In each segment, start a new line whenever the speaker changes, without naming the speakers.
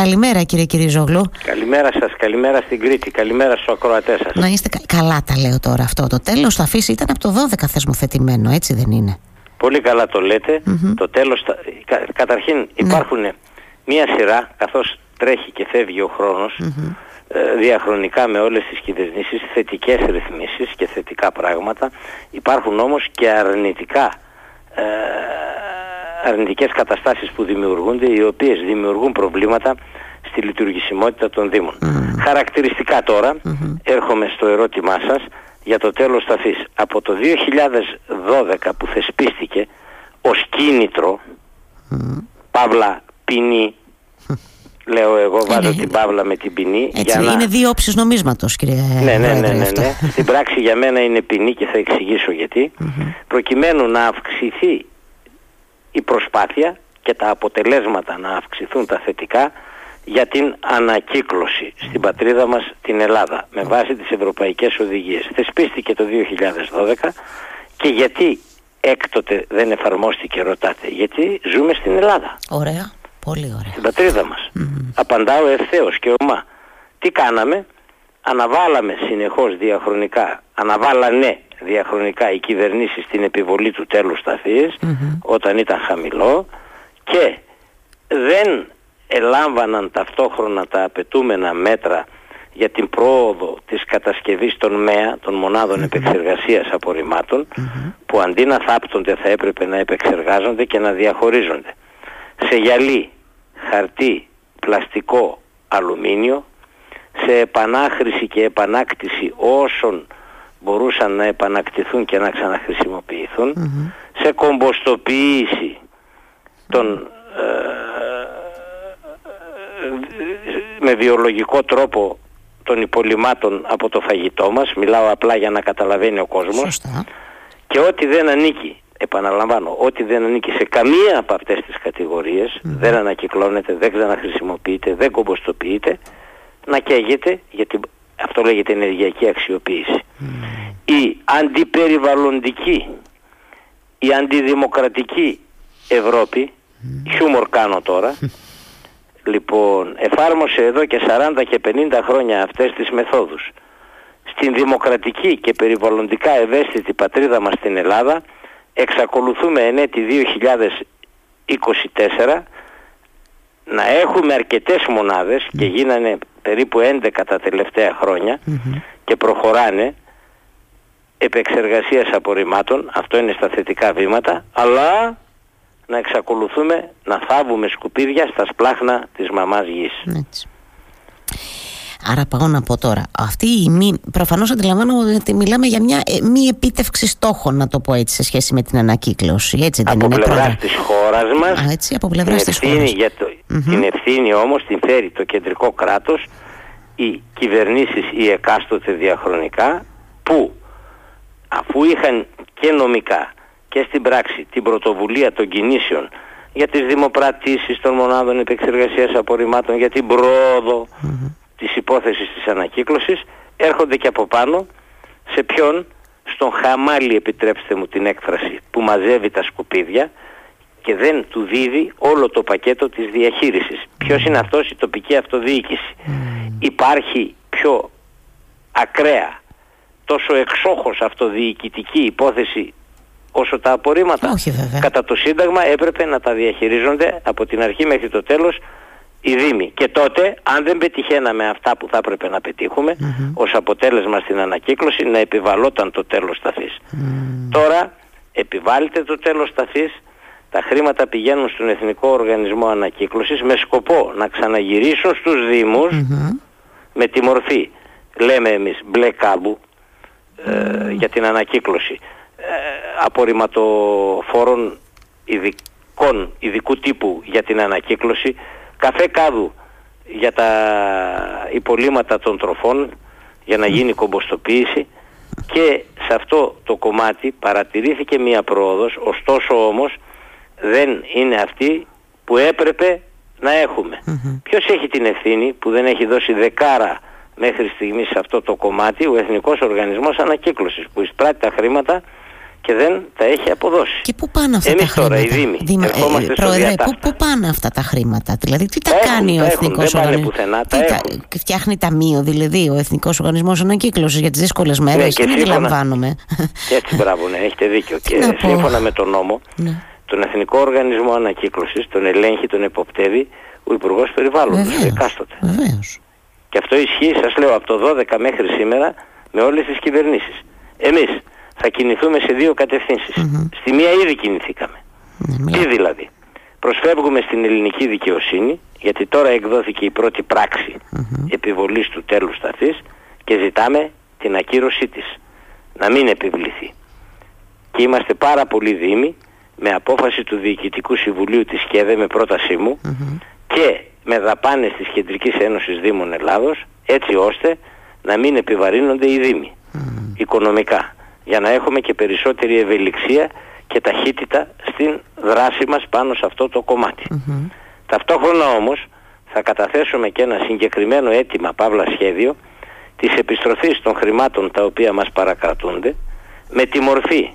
Καλημέρα κύριε Κυριζόγλου.
Καλημέρα σας, καλημέρα στην Κρήτη, καλημέρα στους ακροατές σας.
Να είστε καλά τα λέω τώρα αυτό. Το τέλος θα αφήσει ήταν από το 12 θεσμοθετημένο, έτσι δεν είναι;
Πολύ καλά το λέτε. Το τέλος, κα, καταρχήν
Ναι.
υπάρχουν μία σειρά, καθώς τρέχει και φεύγει ο χρονος ε, διαχρονικά με όλες τις κυβερνήσεις, θετικές ρυθμίσεις και θετικά πράγματα. Υπάρχουν όμως και αρνητικά ε, αρνητικές καταστάσεις που δημιουργούνται οι οποίες δημιουργούν προβλήματα στη λειτουργησιμότητα των Δήμων. Χαρακτηριστικά τώρα έρχομαι στο ερώτημά σας για το τέλος ταφής. Από το 2012 που θεσπίστηκε ως κίνητρο παύλα ποινή λέω εγώ βάζω
ναι.
την παύλα με την ποινή
Έτσι, είναι δύο όψεις νομίσματος κύριε
ναι, ναι, ναι,
Πρόεδρε,
ναι,
αυτό.
ναι. Στην πράξη για μένα είναι ποινή και θα εξηγήσω γιατί. Προκειμένου να αυξηθεί η προσπάθεια και τα αποτελέσματα να αυξηθούν τα θετικά για την ανακύκλωση στην πατρίδα μας την Ελλάδα με βάση τις ευρωπαϊκές οδηγίες. Θεσπίστηκε το 2012 και γιατί έκτοτε δεν εφαρμόστηκε ρωτάτε. Γιατί ζούμε στην Ελλάδα
Ωραία, πολύ ωραία.
στην πατρίδα μας. Απαντάω ευθέως και ομά. Τι κάναμε, αναβάλαμε συνεχώς διαχρονικά, αναβάλανε διαχρονικά οι κυβερνήσεις την επιβολή του τέλους σταθής όταν ήταν χαμηλό και δεν ελάμβαναν ταυτόχρονα τα απαιτούμενα μέτρα για την πρόοδο της κατασκευής των ΜΕΑ, των μονάδων επεξεργασίας απορριμμάτων, που αντί να θάπτονται θα έπρεπε να επεξεργάζονται και να διαχωρίζονται. Σε γυαλί, χαρτί, πλαστικό, αλουμίνιο, σε επανάχρηση και επανάκτηση όσων μπορούσαν να επανακτηθούν και να ξαναχρησιμοποιηθούν, σε κομποστοποίηση των ε, με βιολογικό τρόπο των υπολοιμάτων από το φαγητό μας, μιλάω απλά για να καταλαβαίνει ο κόσμος,
Σωστά.
και ό,τι δεν ανήκει, επαναλαμβάνω, ό,τι δεν ανήκει σε καμία από αυτές τις κατηγοριες δεν ανακυκλώνεται, δεν ξαναχρησιμοποιείται, δεν κομποστοποιείται, να καίγεται, γιατί αυτό λέγεται ενεργειακή αξιοποίηση. Η αντιπεριβαλλοντική, η αντιδημοκρατική Ευρώπη, χιούμορ κάνω τώρα, λοιπόν, εφάρμοσε εδώ και 40 και 50 χρόνια αυτές τις μεθόδους. Στην δημοκρατική και περιβαλλοντικά ευαίσθητη πατρίδα μας στην Ελλάδα εξακολουθούμε εν έτη 2024 να έχουμε αρκετές μονάδες και γίνανε περίπου 11 τα τελευταία χρόνια και προχωράνε επεξεργασίας απορριμμάτων, αυτό είναι στα θετικά βήματα, αλλά να εξακολουθούμε να θάβουμε σκουπίδια στα σπλάχνα της μαμάς γης.
Έτσι. Άρα πάω να πω τώρα, αυτή η μη, προφανώς αντιλαμβάνομαι ότι μιλάμε για μια ε, μη επίτευξη στόχων, να το πω έτσι, σε σχέση με την ανακύκλωση, έτσι δεν
από
είναι
πλευράς
πρόεδρε;
της χώρας μας
Α, έτσι, από πλευράς
την
της
ευθύνη,
χώρας.
για το, την ευθύνη όμως την φέρει το κεντρικό κράτος οι κυβερνήσεις οι εκάστοτε διαχρονικά που αφού είχαν και νομικά και στην πράξη την πρωτοβουλία των κινήσεων για τις δημοπρατήσεις των μονάδων επεξεργασίας απορριμμάτων για την προόδο της υπόθεσης της ανακύκλωσης έρχονται και από πάνω σε ποιον στον χαμάλι επιτρέψτε μου την έκφραση που μαζεύει τα σκουπίδια και δεν του δίδει όλο το πακέτο της διαχείρισης. Ποιος είναι αυτός η τοπική αυτοδιοίκηση. Υπάρχει πιο ακραία, τόσο εξόχως αυτοδιοικητική υπόθεση όσο τα απορρίμματα.
Όχι, βέβαια.
Κατά το Σύνταγμα έπρεπε να τα διαχειρίζονται από την αρχή μέχρι το τέλος οι Δήμοι. Και τότε, αν δεν πετυχαίναμε αυτά που θα έπρεπε να πετύχουμε, ως αποτέλεσμα στην ανακύκλωση, να επιβαλόταν το τέλος σταθής. Τώρα, επιβάλλεται το τέλος σταθής, τα χρήματα πηγαίνουν στον Εθνικό Οργανισμό Ανακύκλωσης με σκοπό να ξαναγυρίσουν στους Δήμους με τη μορφή, λέμε εμείς, μπλε κάμπου ε, για την ανακύκλωση. Ε, απορριμματοφόρων ειδικών, ειδικού τύπου για την ανακύκλωση, καφέ κάδου για τα υπολείμματα των τροφών για να γίνει κομποστοποίηση και σε αυτό το κομμάτι παρατηρήθηκε μία πρόοδος, ωστόσο όμως δεν είναι αυτή που έπρεπε να έχουμε. Ποιος έχει την ευθύνη που δεν έχει δώσει δεκάρα μέχρι στιγμής σε αυτό το κομμάτι ο Εθνικός Οργανισμός Ανακύκλωσης που εισπράττει τα χρήματα και δεν τα έχει αποδώσει.
Και πού πάνε αυτά
Εμείς
τα
τώρα,
χρήματα;
οι Δήμοι,
Δήμα-
ερχόμαστε στο
πρόεδρε, πού,
διατάφτα.
πού πάνε αυτά τα χρήματα, δηλαδή τι τα,
Τα έχουν,
κάνει ο
τα έχουν,
Εθνικός
δεν πάνε
Οργανισμό.
πουθενά, τα έχουν.
Φτιάχνει ταμείο, δηλαδή ο Εθνικός Οργανισμός Ανακύκλωσης για τις δύσκολες μέρες;
Ναι, και
δεν
σύμφωνα-
αντιλαμβάνομαι;
Και έτσι, μπράβο, ναι, έχετε δίκιο.
Τι
και
να πω;
σύμφωνα με τον νόμο,
ναι.
τον Εθνικό Οργανισμό Ανακύκλωσης, τον ελέγχει, τον εποπτεύει ο Υπουργός Περιβάλλοντος,
Βεβαίως.
εκάστοτε.
Βεβαίως.
Και αυτό ισχύει, σας λέω, από το 12 μέχρι σήμερα με όλες τις κυβερνήσεις. Εμείς θα κινηθούμε σε δύο κατευθύνσεις. Στη μία ήδη κινηθήκαμε.
Ναι,
Τι
μιλάω.
δηλαδή; Προσφεύγουμε στην ελληνική δικαιοσύνη, γιατί τώρα εκδόθηκε η πρώτη πράξη επιβολής του τέλους σταθής και ζητάμε την ακύρωσή της. Να μην επιβληθεί. Και είμαστε πάρα πολλοί δήμοι με απόφαση του Διοικητικού Συμβουλίου της ΚΕΔΕ με πρότασή μου και με δαπάνες της Κεντρικής Ένωσης Δήμων Ελλάδος έτσι ώστε να μην επιβαρύνονται οι δήμοι οικονομικά για να έχουμε και περισσότερη ευελιξία και ταχύτητα στην δράση μας πάνω σε αυτό το κομματι Ταυτόχρονα όμως θα καταθέσουμε και ένα συγκεκριμένο αίτημα παύλα σχέδιο της επιστροφής των χρημάτων τα οποία μας παρακρατούνται με τη μορφή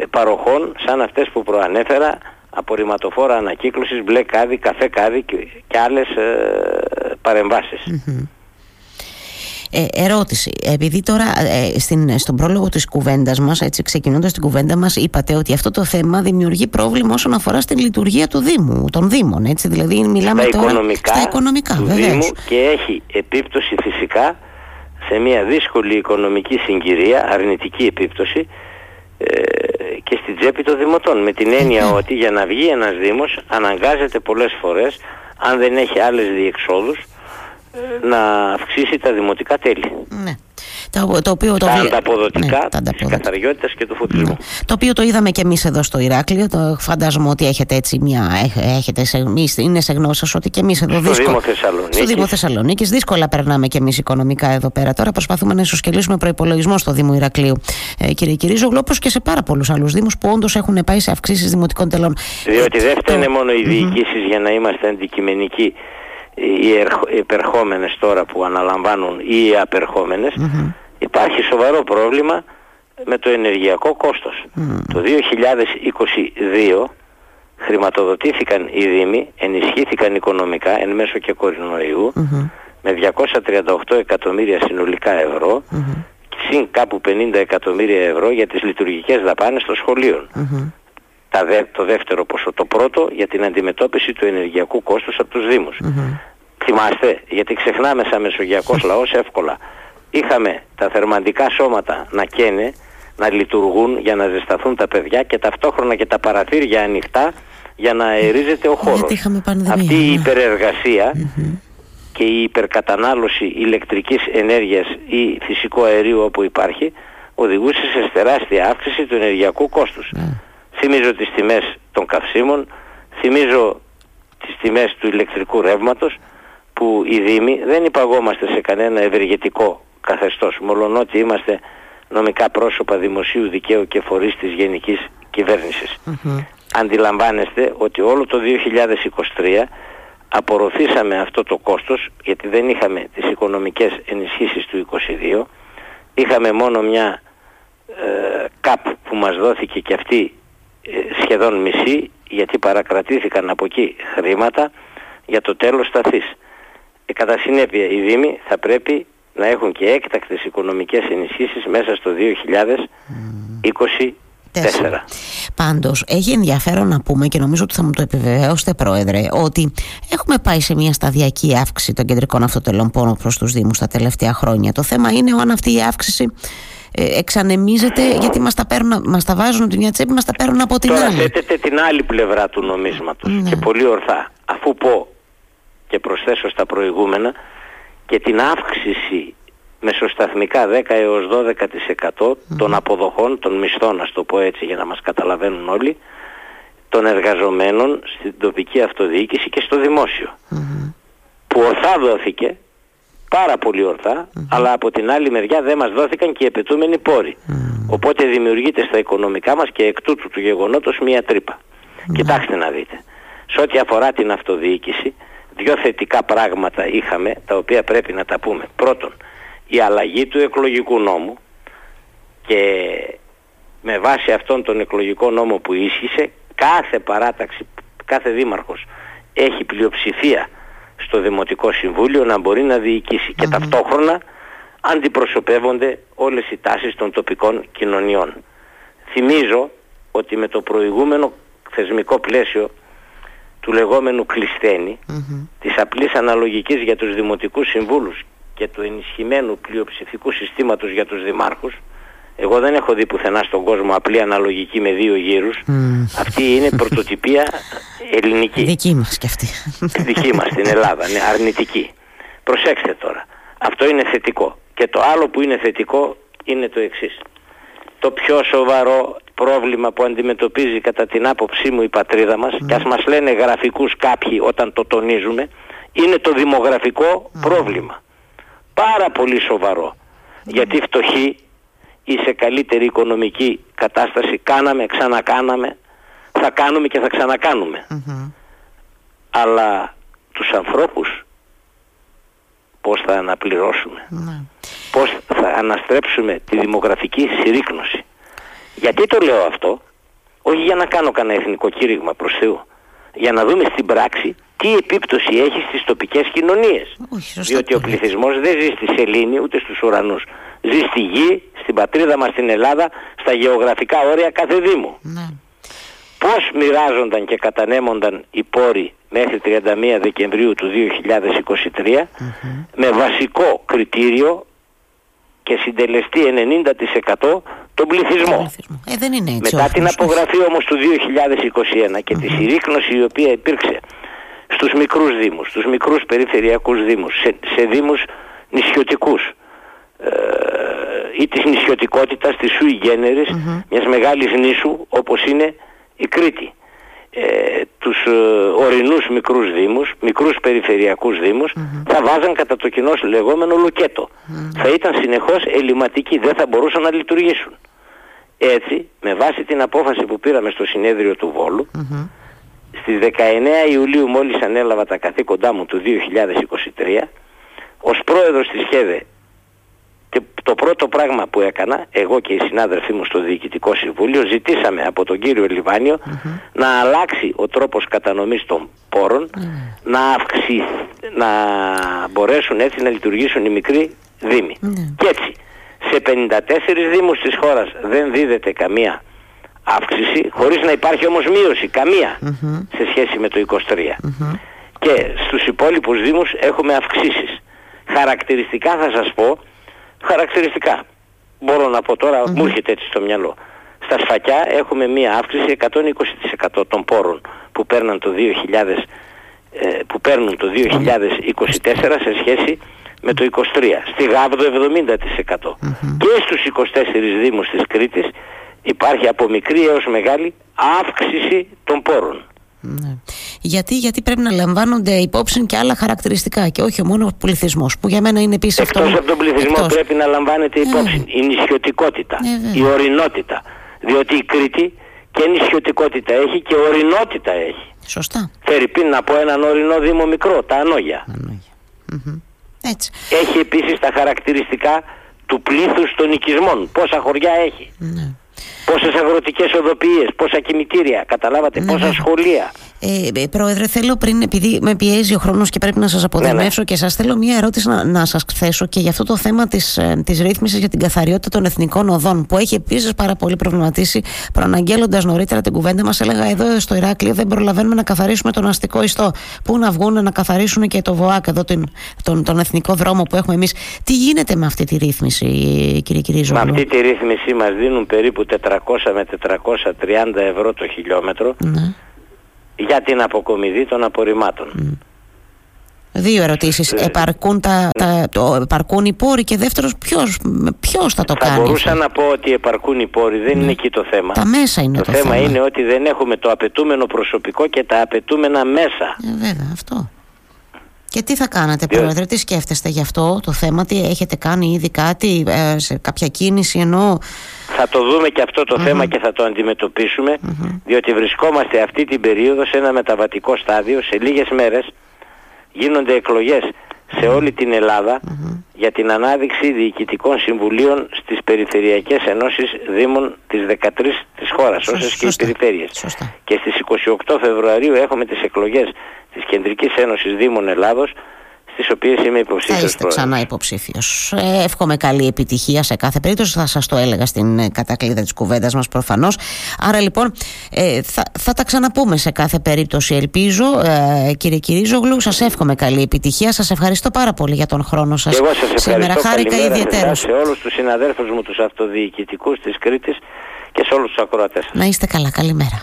ε, παροχών σαν αυτές που προανέφερα απορριμματοφόρα ανακύκλωσης, μπλε κάδι, καφέ κάδι και, και άλλες ε, παρεμβάσεις.
Ε, ερώτηση. Επειδή τώρα ε, στην, στον πρόλογο της κουβέντας μας, έτσι ξεκινώντας την κουβέντα μας, είπατε ότι αυτό το θέμα δημιουργεί πρόβλημα όσον αφορά στην λειτουργία του Δήμου, των Δήμων, έτσι. Δηλαδή μιλάμε
στα
τώρα
οικονομικά,
στα οικονομικά
του
βεβαίως.
Δήμου και έχει επίπτωση φυσικά σε μια δύσκολη οικονομική συγκυρία, αρνητική επίπτωση ε, και στην τσέπη των δημοτών. Με την έννοια ότι για να βγει ένας Δήμος αναγκάζεται πολλές φορές, αν δεν έχει άλλες διεξόδους, ε, να αυξήσει τα δημοτικά τέλη.
Ναι. Το, το οποίο το
τα
βλέ-
ανταποδοτικά
ναι, τα
της
ανταποδοτικά.
καθαριότητας και του φωτισμού.
Ναι. Το οποίο το είδαμε και εμείς εδώ στο Ηράκλειο. Το φαντάζομαι ότι έχετε έτσι μια. έχ- Έχετε σε, μη- είναι σε γνώση σας ότι και εμείς εδώ
Στο
δύσκολα.
Δήμο Θεσσαλονίκης.
Στο Δήμο Θεσσαλονίκης. Δύσκολα περνάμε και εμείς οικονομικά εδώ πέρα. Τώρα προσπαθούμε να ισοσκελίσουμε προπολογισμό στο Δήμο Ηρακλείου. Ε, κύριε Κυρίζογλου, όπως και σε πάρα πολλούς άλλους Δήμους που όντως έχουν πάει σε αυξήσεις δημοτικών τελών.
Διότι
Ε,
δεν
το-
φταίνε μόνο οι διοικήσεις για να είμαστε αντικειμενικοί οι ερχ- υπερχόμενες τώρα που αναλαμβάνουν ή οι απερχόμενες. Υπάρχει σοβαρό πρόβλημα με το ενεργειακό κόστος. Το 2022 χρηματοδοτήθηκαν οι Δήμοι, ενισχύθηκαν οικονομικά εν μέσω και κορονοϊού με 238 εκατομμύρια συνολικά ευρώ συν κάπου 50 εκατομμύρια ευρώ για τις λειτουργικές δαπάνες των σχολείων τα δε, το δεύτερο ποσό. Το πρώτο για την αντιμετώπιση του ενεργειακού κόστους από τους Δήμους. Θυμάστε, γιατί ξεχνάμε σαν μεσογειακός λαός εύκολα. Είχαμε τα θερμαντικά σώματα να καίνε, να λειτουργούν για να ζεσταθούν τα παιδιά και ταυτόχρονα και τα παραθύρια ανοιχτά για να αερίζεται ο χώρος.
Γιατί είχαμε πανδημία,
Αυτή η
ναι.
υπερεργασία και η υπερκατανάλωση ηλεκτρικής ενέργειας ή φυσικού αερίου όπου υπάρχει οδηγούσε σε τεράστια αύξηση του ενεργειακού κόστους. Θυμίζω τις τιμές των καυσίμων, θυμίζω τις τιμές του ηλεκτρικού ρεύματος που οι Δήμοι δεν υπαγόμαστε σε κανένα ευεργετικό καθεστώς μολονότι είμαστε νομικά πρόσωπα δημοσίου δικαίου και φορείς της γενικής κυβέρνησης. Αντιλαμβάνεστε ότι όλο το 2023 απορροφήσαμε αυτό το κόστος γιατί δεν είχαμε τις οικονομικές ενισχύσεις του 2022 είχαμε μόνο μια ε, ΚΑΠ που μας δόθηκε και αυτή ε, σχεδόν μισή γιατί παρακρατήθηκαν από εκεί χρήματα για το τέλος σταθής. Ε, κατά συνέπεια οι Δήμοι θα πρέπει να έχουν και έκτακτες οικονομικές ενισχύσεις μέσα στο 2024.
Τέσσερα. Πάντως έχει ενδιαφέρον να πούμε και νομίζω ότι θα μου το επιβεβαιώσετε πρόεδρε ότι έχουμε πάει σε μια σταδιακή αύξηση των κεντρικών αυτοτελών πόνο προς τους Δήμους τα τελευταία χρόνια. Το θέμα είναι αν αυτή η αύξηση ε, εξανεμίζεται γιατί μας τα, παίρνουν, μας τα βάζουν την μια τσέπη μας τα παίρνουν από την
Τώρα
άλλη.
θέτεται την άλλη πλευρά του νομίσματος
Ναι.
και πολύ ορθά. Αφού πω και προσθέσω στα προηγούμενα και την αύξηση μεσοσταθμικά 10 έως 12% των αποδοχών, των μισθών, ας το πω έτσι για να μας καταλαβαίνουν όλοι, των εργαζομένων στην τοπική αυτοδιοίκηση και στο δημόσιο. Που ορθά δόθηκε, πάρα πολύ ορθά, αλλά από την άλλη μεριά δεν μας δόθηκαν και οι επαιτούμενοι πόροι. Οπότε δημιουργείται στα οικονομικά μας και εκ τούτου του γεγονότος μία τρύπα. Κοιτάξτε να δείτε. Σε ό,τι αφορά την αυτοδιοίκηση, δύο θετικά πράγματα είχαμε, τα οποία πρέπει να τα πούμε. Πρώτον, η αλλαγή του εκλογικού νόμου και με βάση αυτόν τον εκλογικό νόμο που ίσχυσε κάθε παράταξη, κάθε δήμαρχος έχει πλειοψηφία στο Δημοτικό Συμβούλιο να μπορεί να διοικήσει και ταυτόχρονα αντιπροσωπεύονται όλες οι τάσεις των τοπικών κοινωνιών. Θυμίζω ότι με το προηγούμενο θεσμικό πλαίσιο του λεγόμενου κλεισθένη, mm-hmm. της απλής αναλογικής για τους δημοτικούς συμβούλους και του ενισχυμένου πλειοψηφικού συστήματος για τους δημάρχους, εγώ δεν έχω δει πουθενά στον κόσμο απλή αναλογική με δύο γύρους. Αυτή είναι πρωτοτυπία ελληνική.
Δική μας και αυτή.
Δική μας στην Ελλάδα, ναι, αρνητική. Προσέξτε τώρα. Αυτό είναι θετικό. Και το άλλο που είναι θετικό είναι το εξής. Το πιο σοβαρό πρόβλημα που αντιμετωπίζει κατά την άποψή μου η πατρίδα μας και ας μας λένε γραφικούς κάποιοι όταν το τονίζουμε είναι το δημογραφικό πρόβλημα. Πάρα πολύ σοβαρό. Γιατί φτωχοί ή σε καλύτερη οικονομική κατάσταση κάναμε, ξανακάναμε, θα κάνουμε και θα ξανακανουμε Αλλά τους ανθρώπους πώς θα αναπληρωσουμε ναι. πώς θα αναστρέψουμε τη δημογραφική συρρήκνωση; Γιατί το λέω αυτό, όχι για να κάνω κανένα εθνικό κήρυγμα προς Θεού, για να δούμε στην πράξη τι επίπτωση έχει στις τοπικές κοινωνίες. Διότι ο πληθυσμός δεν ζει στη σελήνη ούτε στους ουρανούς. Ζει στη γη, στην πατρίδα μας στην Ελλάδα, στα γεωγραφικά όρια κάθε δήμου. Ναι. Πώς μοιράζονταν και κατανέμονταν οι πόροι μέχρι 31 Δεκεμβρίου του 2023 με βασικό κριτήριο και συντελεστεί 90% τον πληθυσμό.
Ε, δεν είναι έτσι,
Μετά την απογραφή όμως του 2021 και τη συρρήκνωση η οποία υπήρξε στους μικρούς δήμους, στους μικρούς περιφερειακούς δήμους, σε, σε δήμους νησιωτικούς ε, ή της νησιωτικότητας, της sui generis, μιας μεγάλης νήσου όπως είναι η Κρήτη. Ε, τους ε, ορεινούς μικρούς δήμους, μικρούς περιφερειακούς θα βάζαν κατά το κοινός λεγόμενο Θα ήταν συνεχώς ελληματικοί, δεν θα μπορούσαν να λειτουργήσουν. Έτσι, με βάση την απόφαση που πήραμε στο συνέδριο του Βόλου, στις 19 Ιουλίου μόλις ανέλαβα τα καθήκοντά μου του 2023, ως πρόεδρος της ΧΕΔΕ και το πρώτο πράγμα που έκανα, εγώ και οι συνάδελφοί μου στο Διοικητικό Συμβούλιο, ζητήσαμε από τον κύριο να αλλάξει ο τρόπος κατανομής των πόρων, να, αυξηθεί, να μπορέσουν έτσι να λειτουργήσουν οι μικροί δήμοι. Και έτσι, σε 54 δήμους της χώρας δεν δίδεται καμία αύξηση, χωρίς να υπάρχει όμως μείωση, σε σχέση με το 23. Και στους υπόλοιπους δήμους έχουμε αυξήσεις. Χαρακτηριστικά θα σας πω, χαρακτηριστικά. Μπορώ να πω τώρα, μου έρχεται έτσι στο μυαλό. Στα σφακιά έχουμε μία αύξηση 120% των πόρων που παίρνουν το 2000, ε, που παίρνουν το 2024 σε σχέση με το 23. Στη Γάβδο 70%. Και στους 24 δήμους της Κρήτης υπάρχει από μικρή έως μεγάλη αύξηση των πόρων.
Ναι. Γιατί, γιατί πρέπει να λαμβάνονται υπόψη και άλλα χαρακτηριστικά και όχι μόνο ο πληθυσμός, που για μένα είναι επίσης
αυτό. Εκτός από τον πληθυσμό πρέπει να λαμβάνεται υπόψη ε, η νησιωτικότητα, ε, η ορεινότητα. Διότι η Κρήτη και νησιωτικότητα έχει και ορεινότητα έχει.
Σωστά.
Φέρει να πω έναν ορεινό δήμο μικρό, τα ανόγια.
Έτσι.
Έχει επίσης τα χαρακτηριστικά του πλήθους των οικισμών. Πόσα χωριά έχει. Ναι πόσες αγροτικές οδοποιίες, πόσα κημητήρια, καταλάβατε, ναι, πόσα ναι. σχολεία.
Ε, ε, πρόεδρε, θέλω πριν, επειδή με πιέζει ο χρόνος και πρέπει να σας αποδεμεύσω ναι, και σας θέλω μία ερώτηση να, να σας θέσω και για αυτό το θέμα της της ε, ρύθμισης για την καθαριότητα των εθνικών οδών, που έχει επίσης πάρα πολύ προβληματίσει. Προαναγγέλλοντας νωρίτερα την κουβέντα μας, έλεγα εδώ στο Ηράκλειο δεν προλαβαίνουμε να καθαρίσουμε τον αστικό ιστό. Πού να βγουν να καθαρίσουν και το ΒΟΑΚ, εδώ τον, τον, τον εθνικό δρόμο που έχουμε εμείς. Τι γίνεται με αυτή τη ρύθμιση, κύριε Κυρίζο.
Με αυτή τη ρύθμιση μας δίνουν περίπου 400 με 430 ευρώ το χιλιόμετρο. Ναι για την αποκομιδή των απορριμμάτων.
Δύο ερωτήσεις. Ε, επαρκούν, τα, τα, το, επαρκούν οι πόροι και δεύτερος ποιος, ποιος θα το
θα
κάνει.
Θα μπορούσα να πω ότι επαρκούν οι πόροι. Δεν ναι. είναι εκεί το θέμα.
Τα μέσα είναι το,
το θέμα. είναι ότι δεν έχουμε το απαιτούμενο προσωπικό και τα απαιτούμενα μέσα.
Ε, βέβαια αυτό. Και τι θα κάνετε πρόεδρε, τι σκέφτεστε γι' αυτό το θέμα, τι έχετε κάνει ήδη κάτι, ε, σε κάποια κίνηση ενώ
θα το δούμε και αυτό το θέμα και θα το αντιμετωπίσουμε διότι βρισκόμαστε αυτή την περίοδο σε ένα μεταβατικό στάδιο. Σε λίγες μέρες γίνονται εκλογές σε όλη την ελλαδα για την ανάδειξη διοικητικών συμβουλίων στις Περιφερειακές Ενώσεις Δήμων της 13 της χώρας, όσες και οι περιφέρειες. Και στις 28 Φεβρουαρίου έχουμε τις εκλογές της Κεντρικής Ένωσης Δήμων Ελλάδος στις οποίες είμαι υποψήφιος. Θα
είστε ξανά υποψήφιος. Ε, εύχομαι καλή επιτυχία σε κάθε περίπτωση. Θα σας το έλεγα στην ε, κατακλείδα της κουβέντας μας προφανώς. Άρα λοιπόν ε, θα, θα τα ξαναπούμε σε κάθε περίπτωση ελπίζω. Ε, κύριε Κυρίζογλου, σας εύχομαι καλή επιτυχία. Σας ευχαριστώ πάρα πολύ για τον χρόνο σας.
Και εγώ σας ευχαριστώ. Σήμερα χάρηκα ιδιαίτερα. Σε όλους τους συναδέλφους μου τους αυτοδιοικητικούς της Κρήτης και σε όλους τους ακροατές.
Να είστε καλά. Καλημέρα.